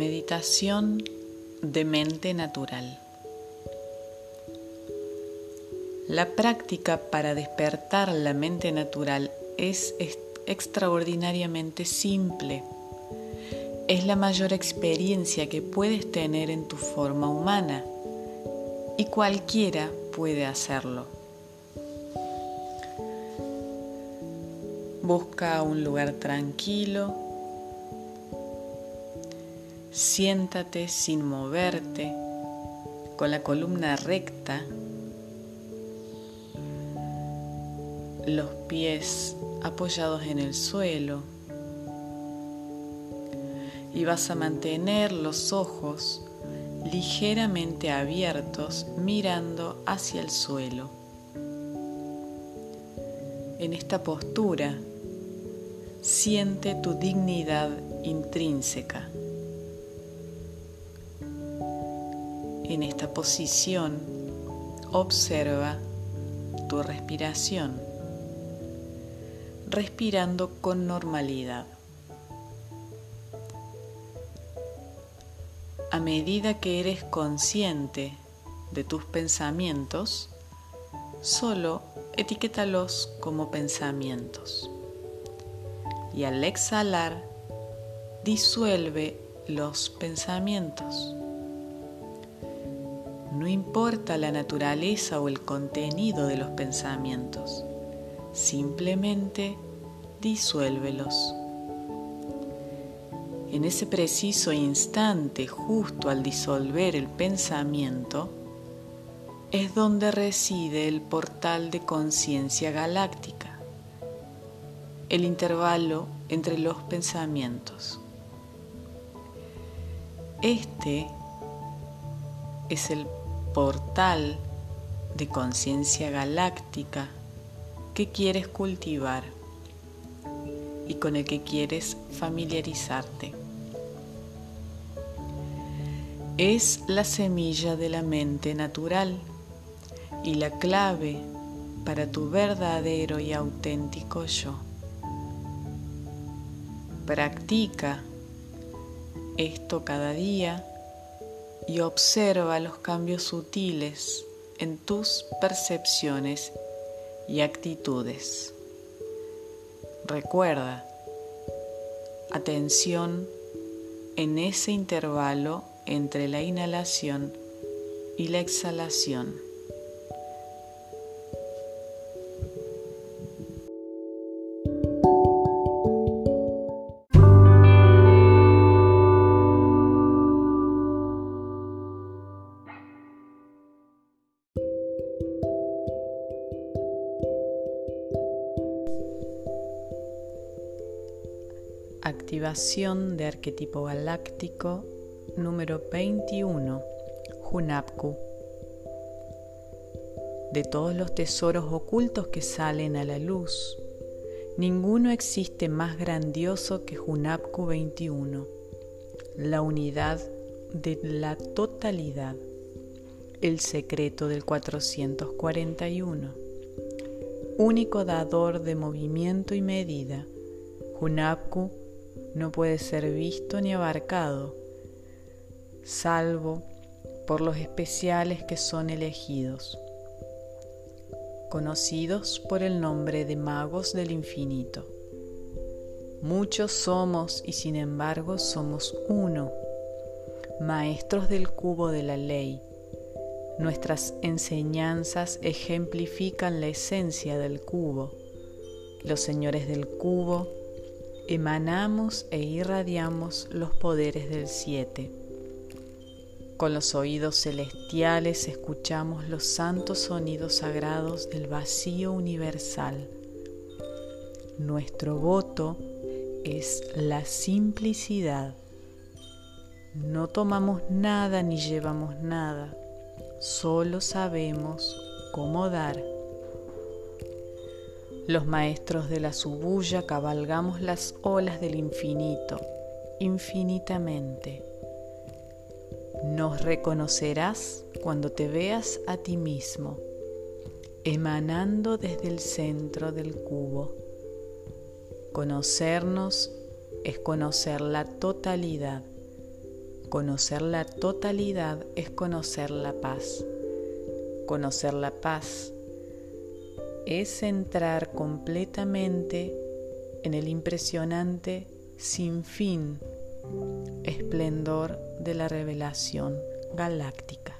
Meditación de mente natural. La práctica para despertar la mente natural es extraordinariamente simple. Es la mayor experiencia que puedes tener en tu forma humana y cualquiera puede hacerlo. Busca un lugar tranquilo Siéntate sin moverte, con la columna recta, los pies apoyados en el suelo y vas a mantener los ojos ligeramente abiertos mirando hacia el suelo. En esta postura siente tu dignidad intrínseca. En esta posición observa tu respiración, respirando con normalidad. A medida que eres consciente de tus pensamientos, solo etiquétalos como pensamientos. Y al exhalar, disuelve los pensamientos. No importa la naturaleza o el contenido de los pensamientos, simplemente disuélvelos. En ese preciso instante, justo al disolver el pensamiento, es donde reside el portal de conciencia galáctica, el intervalo entre los pensamientos. Este es el portal de conciencia galáctica que quieres cultivar y con el que quieres familiarizarte. Es la semilla de la mente natural y la clave para tu verdadero y auténtico yo. Practica esto cada día y observa los cambios sutiles en tus percepciones y actitudes. Recuerda, atención en ese intervalo entre la inhalación y la exhalación. Activación de arquetipo galáctico número 21, Hunapku. De todos los tesoros ocultos que salen a la luz, ninguno existe más grandioso que Hunapku 21, la unidad de la totalidad, el secreto del 441, único dador de movimiento y medida. Hunapku no puede ser visto ni abarcado, salvo por los especiales que son elegidos, conocidos por el nombre de magos del infinito. Muchos somos y sin embargo somos uno, maestros del cubo de la ley. Nuestras enseñanzas ejemplifican la esencia del cubo. Los señores del cubo emanamos e irradiamos los poderes del siete. Con los oídos celestiales escuchamos los santos sonidos sagrados del vacío universal. Nuestro voto es la simplicidad. No tomamos nada ni llevamos nada, solo sabemos cómo dar. Los maestros de la subuya cabalgamos las olas del infinito, infinitamente. Nos reconocerás cuando te veas a ti mismo, emanando desde el centro del cubo. Conocernos es conocer la totalidad, Conocer la totalidad es conocer la paz. Conocer la paz es entrar completamente en el impresionante sin fin esplendor de la revelación galáctica.